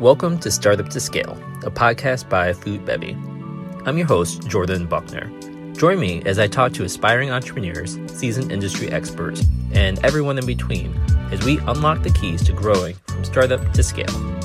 Welcome to Startup to Scale, a podcast by Foodbevy. I'm your host, Jordan Buckner. Join me as I talk to aspiring entrepreneurs, seasoned industry experts, and everyone in between as we unlock the keys to growing from startup to scale.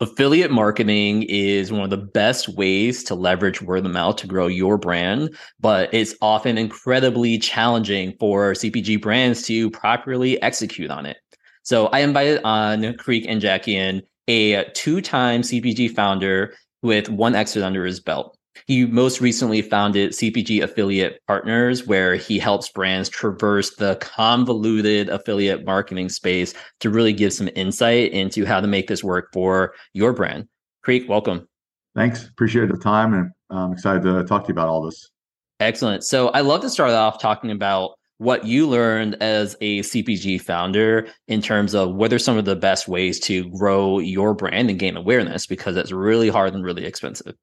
Affiliate marketing is one of the best ways to leverage word of mouth to grow your brand, but it's often incredibly challenging for CPG brands to properly execute on it. So I invited on Krik Angacian a two-time CPG founder with one exit under his belt. He most recently founded CPG Affiliate Partners, where he helps brands traverse the convoluted affiliate marketing space to really give some insight into how to make this work for your brand. Krik, welcome. Thanks. Appreciate the time and I'm excited to talk to you about all this. Excellent. So I love to start off talking about what you learned as a CPG founder in terms of what are some of the best ways to grow your brand and gain awareness because it's really hard and really expensive.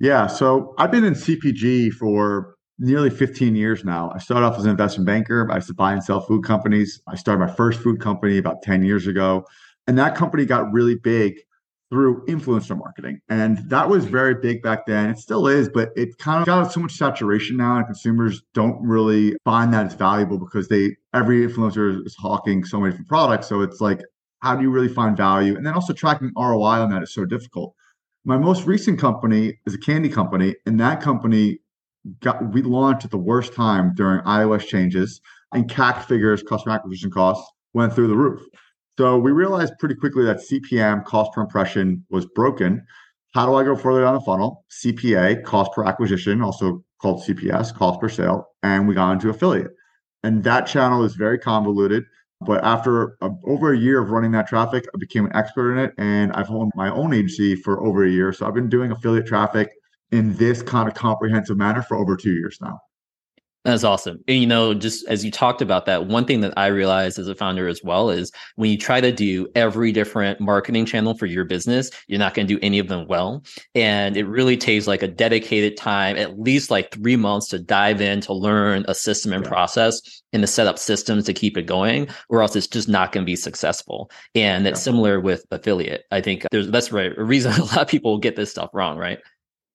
Yeah. So I've been in CPG for nearly 15 years now. I started off as an investment banker. I used to buy and sell food companies. I started my first food company about 10 years ago. And that company got really big through influencer marketing. And that was very big back then. It still is, but it kind of got so much saturation now and consumers don't really find that it's valuable because they every influencer is hawking so many different products. So it's like, how do you really find value? And then also tracking ROI on that is so difficult. My most recent company is a candy company, and that company got we launched at the worst time during iOS changes, and CAC figures, customer acquisition costs, went through the roof. So we realized pretty quickly that CPM, cost per impression, was broken. How do I go further down the funnel? CPA, cost per acquisition, also called CPS, cost per sale, and we got into affiliate. And that channel is very convoluted. But after a, over a year of running that traffic, I became an expert in it. And I've owned my own agency for over a year. So I've been doing affiliate traffic in this kind of comprehensive manner for over two years now. That's awesome. And, you know, just as you talked about that, one thing that I realized as a founder as well is when you try to do every different marketing channel for your business, you're not going to do any of them well. And it really takes like a dedicated time, at least like three months to dive in to learn a system and yeah. process and to set up systems to keep it going, or else it's just not going to be successful. And it's yeah. similar with affiliate. I think there's that's right. A reason a lot of people get this stuff wrong, right?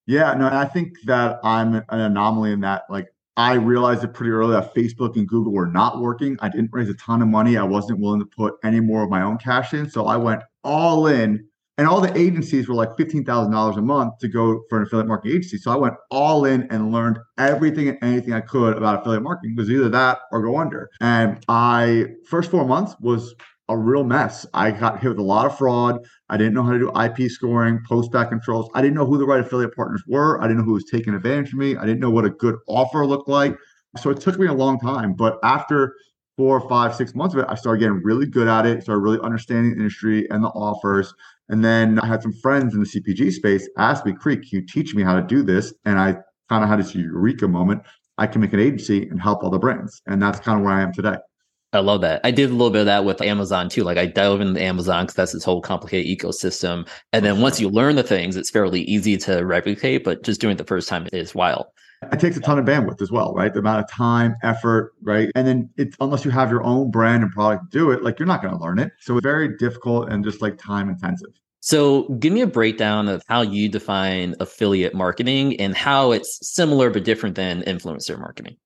Yeah, no, I think that I'm an anomaly in that like I realized it pretty early that Facebook and Google were not working. I didn't raise a ton of money. I wasn't willing to put any more of my own cash in. So I went all in. And all the agencies were like $15,000 a month to go for an affiliate marketing agency. So I went all in and learned everything and anything I could about affiliate marketing. because either that or go under. And I, first four months was a real mess. I got hit with a lot of fraud. I didn't know how to do IP scoring, post back controls. I didn't know who the right affiliate partners were. I didn't know who was taking advantage of me. I didn't know what a good offer looked like. So it took me a long time. But after four, five, six months of it, I started getting really good at it, started really understanding the industry and the offers. And then I had some friends in the CPG space ask me, Krik, you teach me how to do this? And I kind of had this eureka moment. I can make an agency and help other brands. And that's kind of where I am today. I love that. I did a little bit of that with Amazon too. Like I dove into Amazon because that's this whole complicated ecosystem. And then once you learn the things, it's fairly easy to replicate, but just doing it the first time is wild. It takes a ton of bandwidth as well, right? The amount of time, effort, right? And then it's unless you have your own brand and product to do it, like you're not going to learn it. So it's very difficult and just like time intensive. So, give me a breakdown of how you define affiliate marketing and how it's similar but different than influencer marketing.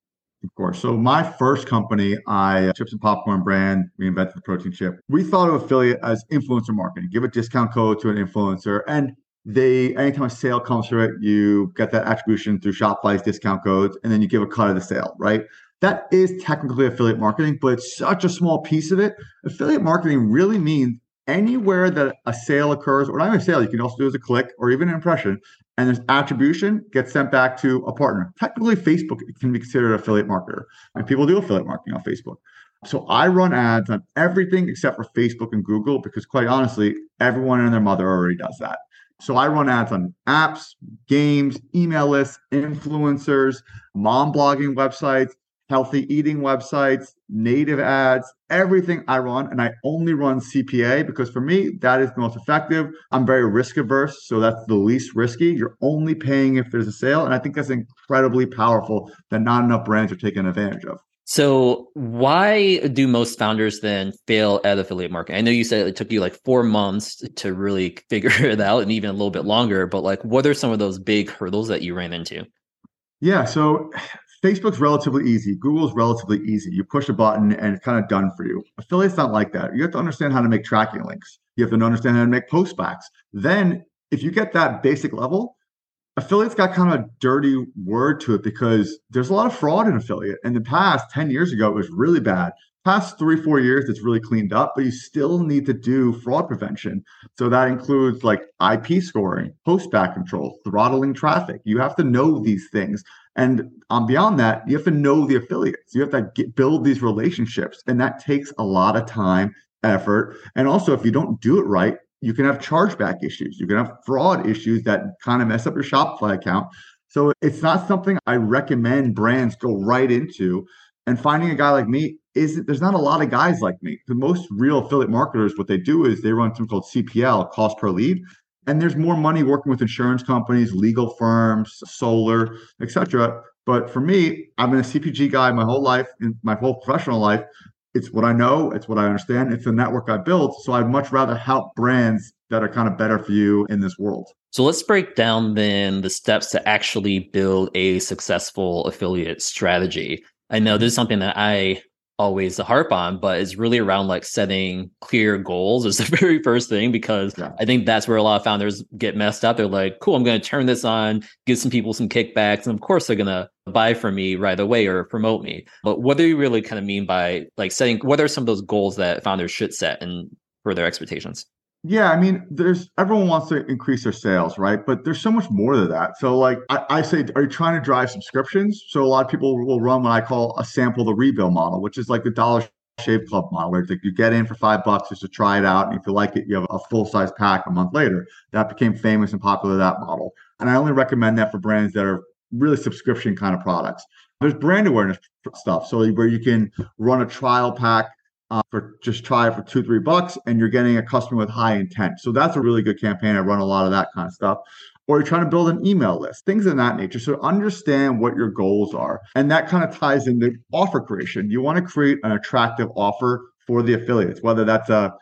Of course. So my first company, I uh, chips and popcorn brand, reinvented the protein chip. We thought of affiliate as influencer marketing. Give a discount code to an influencer, and they anytime a sale comes through it, you get that attribution through Shopify's discount codes, and then you give a cut of the sale, right? That is technically affiliate marketing, but it's such a small piece of it. Affiliate marketing really means anywhere that a sale occurs, or not even a sale, you can also do as a click or even an impression, and this attribution gets sent back to a partner. Technically, Facebook can be considered affiliate marketer, and people do affiliate marketing on Facebook. So I run ads on everything except for Facebook and Google because, quite honestly, everyone and their mother already does that. So I run ads on apps, games, email lists, influencers, mom blogging websites, healthy eating websites, native ads, everything I run. And I only run CPA because for me, that is the most effective. I'm very risk averse. So that's the least risky. You're only paying if there's a sale. And I think that's incredibly powerful that not enough brands are taking advantage of. So, why do most founders then fail at affiliate marketing? I know you said it took you like four months to really figure it out and even a little bit longer, but like, what are some of those big hurdles that you ran into? Yeah. So, Facebook's relatively easy. Google's relatively easy. You push a button and it's kind of done for you. Affiliates not like that. You have to understand how to make tracking links. You have to understand how to make postbacks. Then, if you get that basic level, affiliates got kind of a dirty word to it because there's a lot of fraud in affiliate. In the past, 10 years ago, it was really bad. Past three, four years, it's really cleaned up, but you still need to do fraud prevention. So that includes like IP scoring, postback control, throttling traffic. You have to know these things. And um, beyond that, you have to know the affiliates. You have to get, build these relationships. And that takes a lot of time, effort. And also, if you don't do it right, you can have chargeback issues. You can have fraud issues that kind of mess up your Shopify account. So it's not something I recommend brands go right into. And finding a guy like me is there's not a lot of guys like me. The most real affiliate marketers, what they do is they run something called CPL, cost per lead. And there's more money working with insurance companies, legal firms, solar, etc. But for me, I've been a CPG guy my whole life, in my whole professional life it's what I know, it's what I understand, it's the network I built. So I'd much rather help brands that are kind of better for you in this world. So let's break down then the steps to actually build a successful affiliate strategy. I know this is something that I always the harp on, but it's really around like setting clear goals is the very first thing because yeah. I think that's where a lot of founders get messed up. They're like, cool, I'm going to turn this on, give some people some kickbacks. And of course, they're going to buy from me right away or promote me. But what do you really kind of mean by like setting, what are some of those goals that founders should set and for their expectations? Yeah, I mean, there's everyone wants to increase their sales, right? But there's so much more to that. So, like I, I, say, are you trying to drive subscriptions? So a lot of people will run what I call a sample the rebill model, which is like the Dollar Shave Club model, where like you get in for five bucks just to try it out, and if you like it, you have a full size pack a month later. That became famous and popular that model, and I only recommend that for brands that are really subscription kind of products. There's brand awareness stuff, so where you can run a trial pack uh, for just try it for two, three bucks, and you're getting a customer with high intent. So that's a really good campaign. I run a lot of that kind of stuff. Or you're trying to build an email list, things of that nature. So understand what your goals are. And that kind of ties into offer creation. You want to create an attractive offer for the affiliates, whether that's a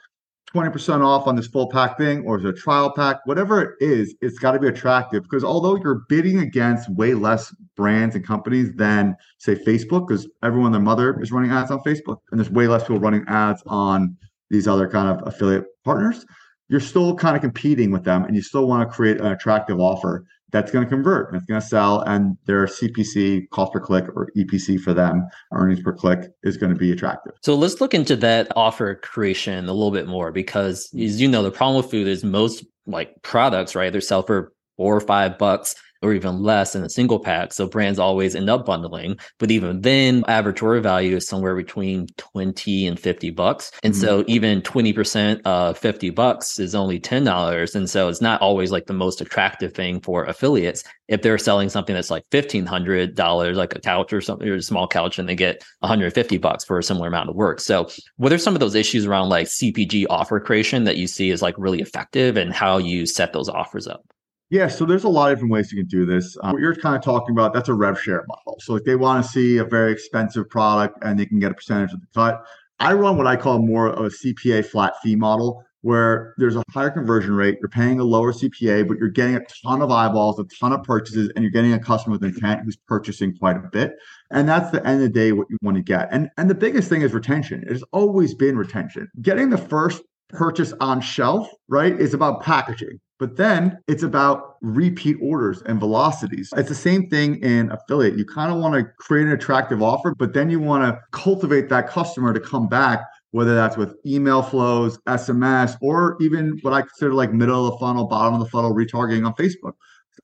20% off on this full pack thing or is it a trial pack, whatever it is, it's got to be attractive because although you're bidding against way less brands and companies than say Facebook, because everyone their mother is running ads on Facebook, and there's way less people running ads on these other kind of affiliate partners, you're still kind of competing with them and you still want to create an attractive offer that's going to convert and it's going to sell and their cpc cost per click or epc for them earnings per click is going to be attractive. So let's look into that offer creation a little bit more because mm-hmm. as you know the problem with food is most like products right they're sell for four or five bucks or even less in a single pack. So brands always end up bundling. But even then, average order value is somewhere between 20 and 50 bucks. And mm-hmm. so even 20% of 50 bucks is only $10. And so it's not always like the most attractive thing for affiliates. If they're selling something that's like $1,500, like a couch or something, or a small couch, and they get 150 bucks for a similar amount of work. So what are some of those issues around like CPG offer creation that you see is like really effective and how you set those offers up? Yeah, so there's a lot of different ways you can do this. Um, what you're kind of talking about, that's a rev share model. So if they want to see a very expensive product and they can get a percentage of the cut. I run what I call more of a CPA flat fee model where there's a higher conversion rate, you're paying a lower CPA, but you're getting a ton of eyeballs, a ton of purchases, and you're getting a customer with intent who's purchasing quite a bit. And that's the end of the day what you want to get. And and the biggest thing is retention. It's always been retention. Getting the first purchase on shelf, right, is about packaging. But then it's about repeat orders and velocities. It's the same thing in affiliate. You kind of want to create an attractive offer, but then you want to cultivate that customer to come back, whether that's with email flows, SMS, or even what I consider like middle of the funnel, bottom of the funnel retargeting on Facebook.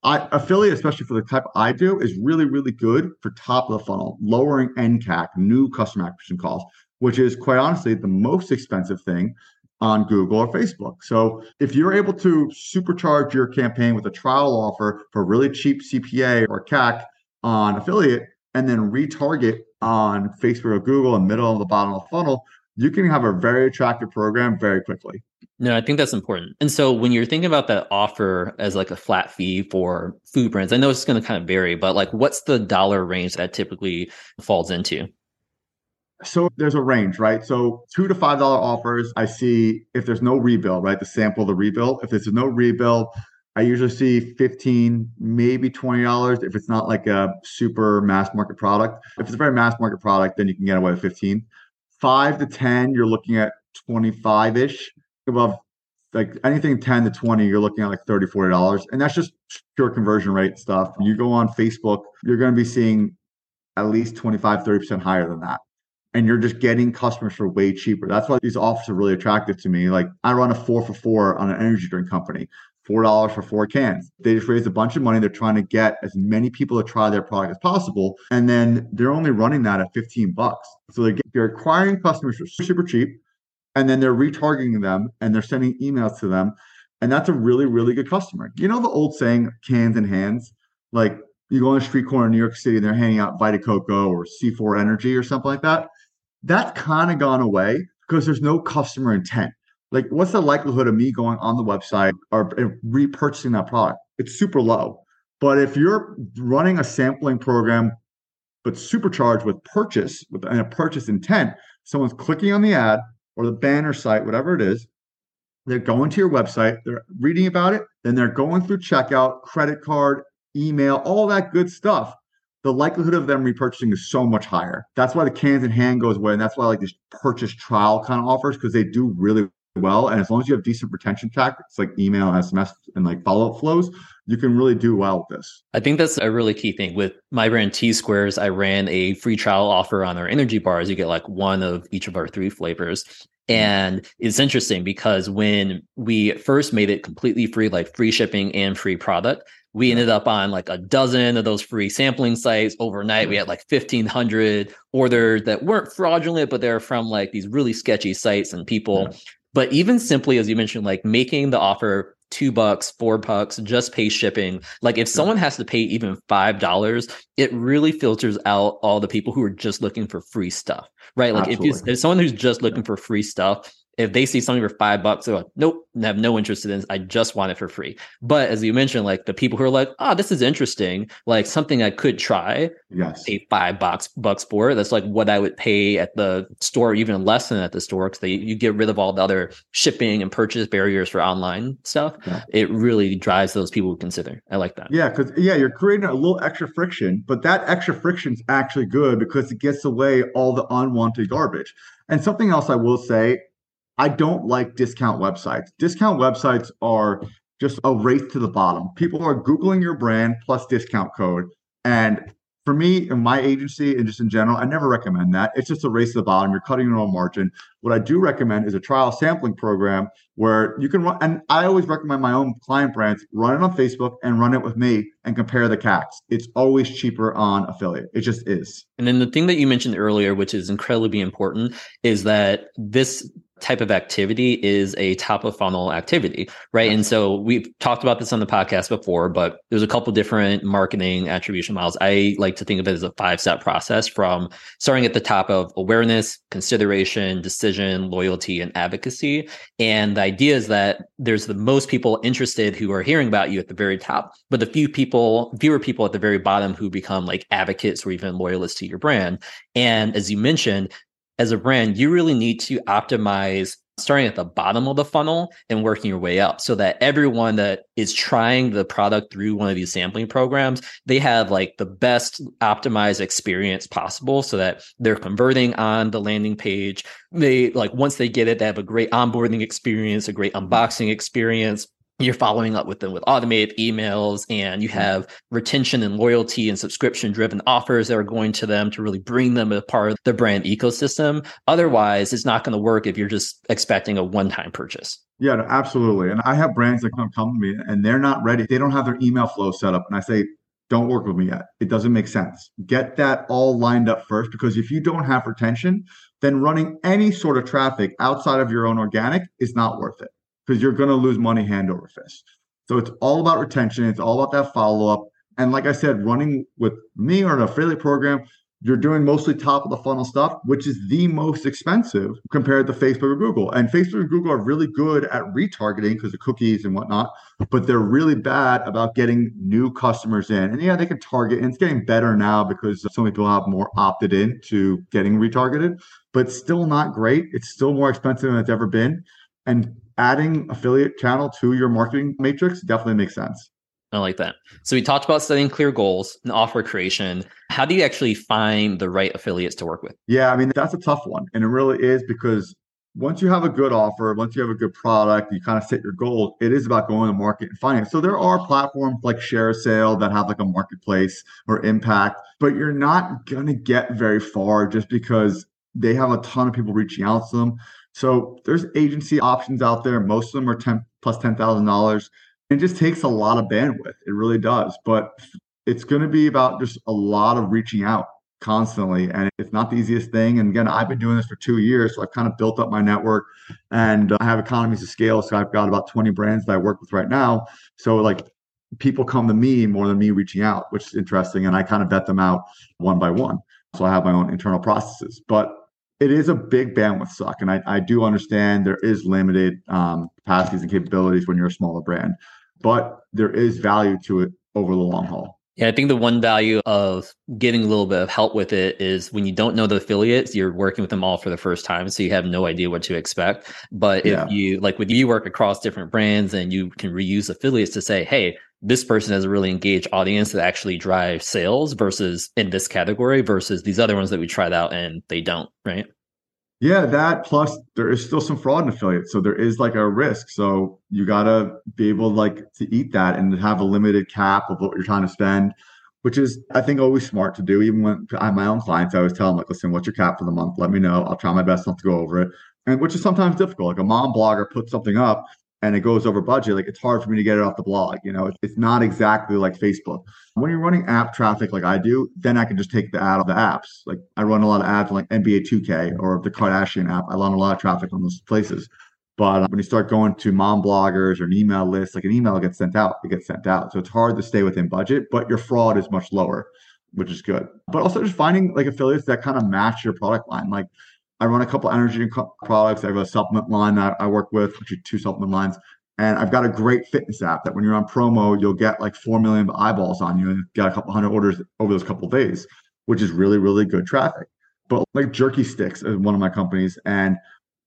I, affiliate, especially for the type I do, is really, really good for top of the funnel, lowering NCAC, new customer acquisition costs, which is quite honestly the most expensive thing on Google or Facebook. So if you're able to supercharge your campaign with a trial offer for really cheap CPA or CAC on affiliate and then retarget on Facebook or Google in middle of the bottom of the funnel, you can have a very attractive program very quickly. No, I think that's important. And so when you're thinking about that offer as like a flat fee for food brands, I know it's going to kind of vary, but like what's the dollar range that typically falls into? So there's a range, right? So two to five dollar offers. I see if there's no rebill, right? The sample, the rebill. If there's no rebill, I usually see 15, maybe $20 if it's not like a super mass market product. If it's a very mass market product, then you can get away with 15. Five to 10, you're looking at 25 ish. Above like anything 10 to 20, you're looking at like 30, 40 dollars. And that's just pure conversion rate stuff. You go on Facebook, you're going to be seeing at least 25, 30% higher than that. And you're just getting customers for way cheaper. That's why these offers are really attractive to me. Like I run a four for four on an energy drink company, four dollars for four cans. They just raised a bunch of money. They're trying to get as many people to try their product as possible. And then they're only running that at 15 bucks. So they're, they're acquiring customers for super cheap and then they're retargeting them and they're sending emails to them and that's a really really good customer you know the old saying cans and hands like you go on a street corner in new york city and they're handing out vita coco or c4 energy or something like that that's kind of gone away because there's no customer intent like what's the likelihood of me going on the website or eh, repurchasing that product it's super low but if you're running a sampling program but supercharged with purchase with a purchase intent someone's clicking on the ad or the banner site, whatever it is. They're going to your website, they're reading about it, then they're going through checkout, credit card, email, all that good stuff. The likelihood of them repurchasing is so much higher. That's why the cans in hand goes away. And that's why I like these purchase trial kind of offers because they do really well. And as long as you have decent retention tactics like email, SMS, and like follow up flows, you can really do well with this. I think that's a really key thing. With my brand T Squares, I ran a free trial offer on our energy bars. You get like one of each of our three flavors. Mm-hmm. And it's interesting because when we first made it completely free, like free shipping and free product, we ended up on like a dozen of those free sampling sites overnight. We had like 1500 orders that weren't fraudulent, but they're from like these really sketchy sites and people. Yeah. But even simply, as you mentioned, like making the offer two bucks, four bucks, just pay shipping. Like if someone has to pay even five dollars, it really filters out all the people who are just looking for free stuff, right? Like Absolutely. if you if someone who's just looking for free stuff, if they see something for five bucks, they're like, nope, I have no interest in this. I just want it for free. But as you mentioned, like the people who are like, oh, this is interesting, like something I could try. Yes. Pay five bucks bucks for it. That's like what I would pay at the store, even less than at the store, because they you get rid of all the other shipping and purchase barriers for online stuff. Yeah. It really drives those people to consider. I like that. Yeah, because yeah, you're creating a little extra friction, but that extra friction is actually good because it gets away all the unwanted garbage. And something else I will say I don't like discount websites. Discount websites are just a race to the bottom. People are Googling your brand plus discount code. And for me and my agency and just in general, I never recommend that. It's just a race to the bottom. You're cutting your own margin. What I do recommend is a trial sampling program where you can run. And I always recommend my own client brands run it on Facebook and run it with me and compare the CACs. It's always cheaper on affiliate. It just is. And then the thing that you mentioned earlier, which is incredibly important, is that this type of activity is a top of funnel activity, right? And so we've talked about this on the podcast before, but there's a couple different marketing attribution models. I like to think of it as a five step process from starting at the top of awareness, consideration, decision, loyalty, and advocacy. And the idea is that there's the most people interested who are hearing about you at the very top, but the few people, fewer people at the very bottom who become like advocates or even loyalists to your brand. And as you mentioned, as a brand, you really need to optimize starting at the bottom of the funnel and working your way up so that everyone that is trying the product through one of these sampling programs they have like the best optimized experience possible so that they're converting on the landing page. They like once they get it they have a great onboarding experience a great unboxing experience you're following up with them with automated emails and you mm-hmm. have retention and loyalty and subscription driven offers that are going to them to really bring them a part of the brand ecosystem. Otherwise it's not going to work if you're just expecting a one-time purchase. Yeah absolutely. And i have brands that come come to me and they're not ready. They don't have their email flow set up and i say don't work with me yet. It doesn't make sense. Get that all lined up first because if you don't have retention then running any sort of traffic outside of your own organic is not worth it because you're going to lose money hand over fist. So it's all about retention. It's all about that follow up. And like I said, running with me or an affiliate program, you're doing mostly top of the funnel stuff, which is the most expensive compared to Facebook or Google. And Facebook and Google are really good at retargeting because of cookies and whatnot, but they're really bad about getting new customers in. And yeah, they can target, and it's getting better now because so many people have more opted in to getting retargeted, but still not great. It's still more expensive than it's ever been. And adding affiliate channel to your marketing matrix definitely makes sense. I like that. So we talked about setting clear goals and offer creation. How do you actually find the right affiliates to work with? Yeah, I mean, that's a tough one. And it really is because once you have a good offer, once you have a good product, you kind of set your goals, it is about going to market and finding it. So there are platforms like ShareASale that have like a marketplace or impact, but you're not going to get very far just because they have a ton of people reaching out to them. So there's agency options out there. Most of them are 10 plus $10,000 it just takes a lot of bandwidth. It really does. But it's going to be about just a lot of reaching out constantly. And it's not the easiest thing. And again, I've been doing this for two years. So I've kind of built up my network and uh, I have economies of scale. So I've got about 20 brands that I work with right now. So like people come to me more than me reaching out, which is interesting. And I kind of vet them out one by one. So I have my own internal processes. But it is a big bandwidth suck. And I, I do understand there is limited um, capacities and capabilities when you're a smaller brand but there is value to it over the long haul. Yeah, I think the one value of getting a little bit of help with it is when you don't know the affiliates, you're working with them all for the first time. So you have no idea what to expect. But if yeah. you, like with you work across different brands and you can reuse affiliates to say, hey, this person has a really engaged audience that actually drives sales versus in this category versus these other ones that we tried out and they don't, right? Yeah, that plus there is still some fraud in affiliates. So there is like a risk. So you gotta be able like to eat that and have a limited cap of what you're trying to spend, which is I think always smart to do. Even when I have my own clients, I always tell them like, listen, what's your cap for the month? Let me know. I'll try my best not to go over it. And which is sometimes difficult. Like a mom blogger puts something up and it goes over budget, like it's hard for me to get it off the blog. You know, it's not exactly like Facebook. When you're running app traffic like I do, then I can just take the ad of the apps. Like I run a lot of ads like NBA 2K or the Kardashian app. I run a lot of traffic on those places. But uh, when you start going to mom bloggers or an email list, like an email gets sent out, it gets sent out. So it's hard to stay within budget, but your fraud is much lower, which is good. But also just finding like affiliates that kind of match your product line. Like I run a couple energy products. I have a supplement line that I work with, actually two supplement lines. And I've got a great fitness app that when you're on promo, you'll get like 4 million eyeballs on you and get a couple hundred orders over those couple days, which is really, really good traffic. But like Jerky Sticks is one of my companies. And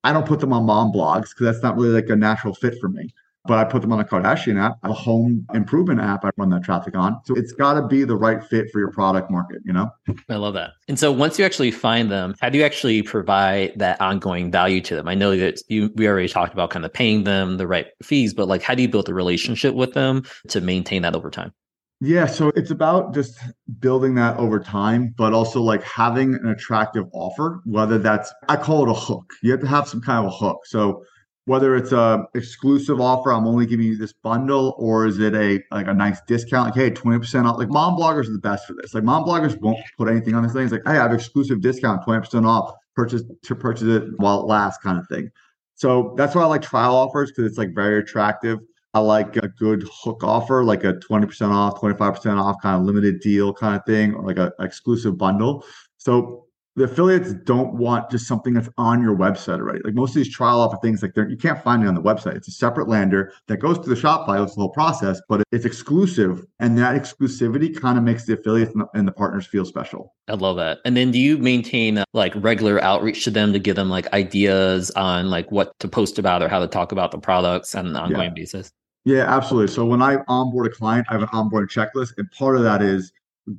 I don't put them on mom blogs because that's not really like a natural fit for me but I put them on a Kardashian app, a home improvement app I run that traffic on. So it's got to be the right fit for your product market, you know? I love that. And so once you actually find them, how do you actually provide that ongoing value to them? I know that you we already talked about kind of paying them the right fees, but like how do you build a relationship with them to maintain that over time? Yeah, so it's about just building that over time, but also like having an attractive offer, whether that's I call it a hook. You have to have some kind of a hook. So whether it's a exclusive offer, I'm only giving you this bundle, or is it a like a nice discount? Like, hey, 20% off. Like mom bloggers are the best for this. Like mom bloggers won't put anything on this thing. It's like, hey, I have exclusive discount, 20% off, purchase to purchase it while it lasts, kind of thing. So that's why I like trial offers because it's like very attractive. I like a good hook offer, like a 20% off, 25% off kind of limited deal kind of thing, or like a exclusive bundle. So the affiliates don't want just something that's on your website already. Like most of these trial offer things, like you can't find it on the website. It's a separate lander that goes to the Shopify. It's the whole process, but it's exclusive, and that exclusivity kind of makes the affiliates and the, and the, partners feel special. I love that. And then, do you maintain like regular outreach to them to give them like ideas on like what to post about or how to talk about the products on an ongoing yeah. basis? Yeah, absolutely. So when I onboard a client, I have an onboarding checklist, and part of that is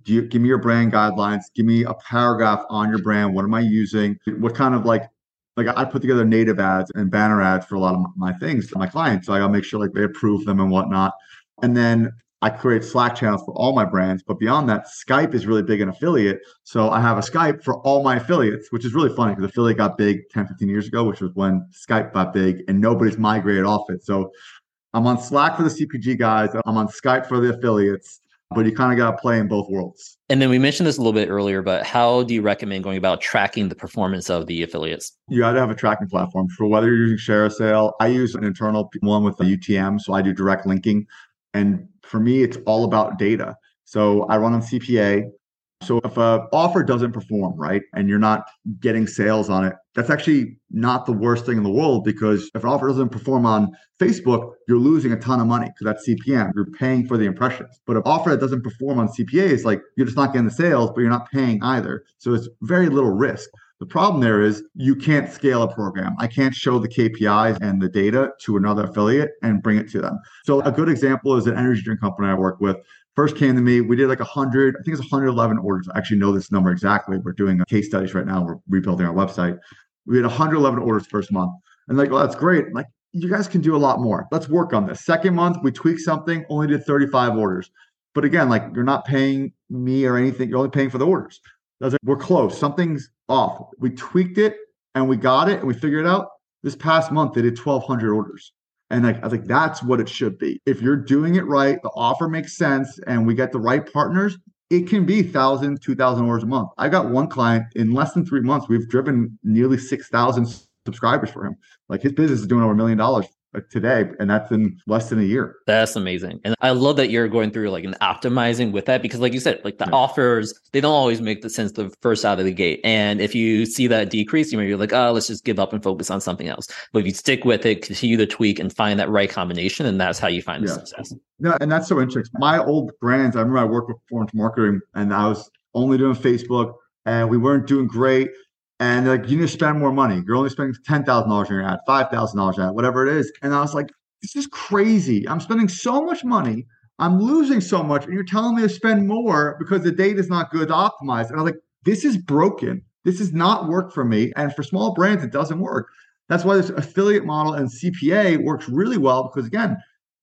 you, give me your brand guidelines give me a paragraph on your brand. What am i using? What kind of like like i put together native ads and banner ads for a lot of my things my clients. So i gotta make sure like they approve them and whatnot. And then i create slack channels for all my brands but beyond that skype is really big in affiliate. So i have a skype for all my affiliates which is really funny because affiliate got big 10 15 years ago which was when skype got big and nobody's migrated off it. So i'm on slack for the cpg guys i'm on skype for the affiliates but you kind of got to play in both worlds. And then we mentioned this a little bit earlier, but how do you recommend going about tracking the performance of the affiliates? You got to have a tracking platform for whether you're using ShareASale. I use an internal one with the UTM, so I do direct linking. And for me, it's all about data. So I run on CPA. So if a offer doesn't perform, right, and you're not getting sales on it, that's actually not the worst thing in the world because if an offer doesn't perform on Facebook, you're losing a ton of money because that's CPM. You're paying for the impressions. But an offer that doesn't perform on CPA is like you're just not getting the sales, but you're not paying either. So it's very little risk. The problem there is you can't scale a program. I can't show the KPIs and the data to another affiliate and bring it to them. So a good example is an energy drink company I work with first came to me. We did like 100, I think it's 111 orders. I actually know this number exactly. We're doing case studies right now. We're rebuilding our website. We had 111 orders first month. And like, well, that's great. like, you guys can do a lot more. Let's work on this. Second month, we tweaked something, only did 35 orders. But again, like you're not paying me or anything. You're only paying for the orders. Like, we're close. Something's off. We tweaked it and we got it and we figured it out. This past month, they did 1,200 orders. And like, I was like, that's what it should be. If you're doing it right, the offer makes sense, and we get the right partners, it can be thousand, two thousand orders a month. I got one client in less than three months. We've driven nearly six thousand subscribers for him. Like his business is doing over a million dollars today and that's in less than a year that's amazing and i love that you're going through like an optimizing with that because like you said like the yeah. offers they don't always make the sense the first out of the gate and if you see that decrease you know you're like oh let's just give up and focus on something else but if you stick with it continue to tweak and find that right combination and that's how you find yeah. success no and that's so interesting my old brands i remember i worked with performance marketing and i was only doing facebook and we weren't doing great and like you need to spend more money. You're only spending ten thousand dollars on your ad, five thousand dollars on ad, whatever it is. And I was like, this is crazy. I'm spending so much money. I'm losing so much, and you're telling me to spend more because the data is not good to optimize. And I was like, this is broken. This does not work for me. And for small brands, it doesn't work. That's why this affiliate model and CPA works really well because again,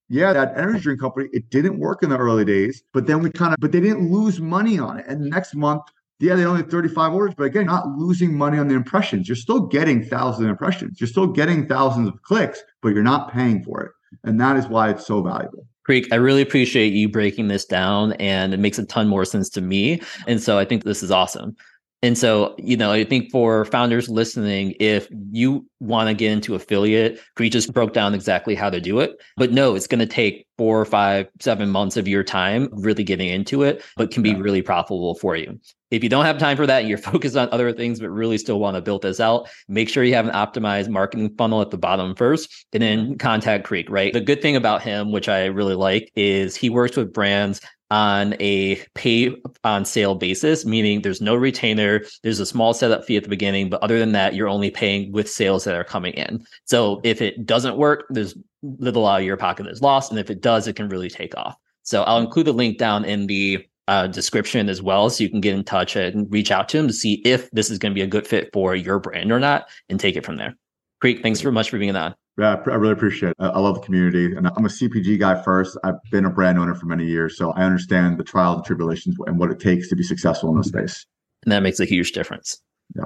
yeah, that energy drink company, it didn't work in the early days, but then we kind of, but they didn't lose money on it. And next month, yeah, they only had 35 orders, but again, not losing money on the impressions. You're still getting thousands of impressions. You're still getting thousands of clicks, but you're not paying for it. And that is why it's so valuable. Krik, I really appreciate you breaking this down and it makes a ton more sense to me. And so I think this is awesome. And so, you know, I think for founders listening, if you want to get into affiliate, we just broke down exactly how to do it. But no, it's going to take four, five, seven months of your time really getting into it, but can be really profitable for you. If you don't have time for that, and you're focused on other things, but really still want to build this out, make sure you have an optimized marketing funnel at the bottom first, and then mm-hmm. contact Krik, right? The good thing about him, which I really like, is he works with brands on a pay on sale basis, meaning there's no retainer, there's a small setup fee at the beginning, but other than that, you're only paying with sales that are coming in. So if it doesn't work, there's little out of your pocket that's lost. And if it does, it can really take off. So I'll include the link down in the uh, description as well, so you can get in touch and reach out to them to see if this is going to be a good fit for your brand or not, and take it from there. Krik, thanks so much for being on. Yeah, I really appreciate it. I love the community. And I'm a CPG guy first. I've been a brand owner for many years. So I understand the trials and tribulations and what it takes to be successful in this space. And that makes a huge difference. Yeah.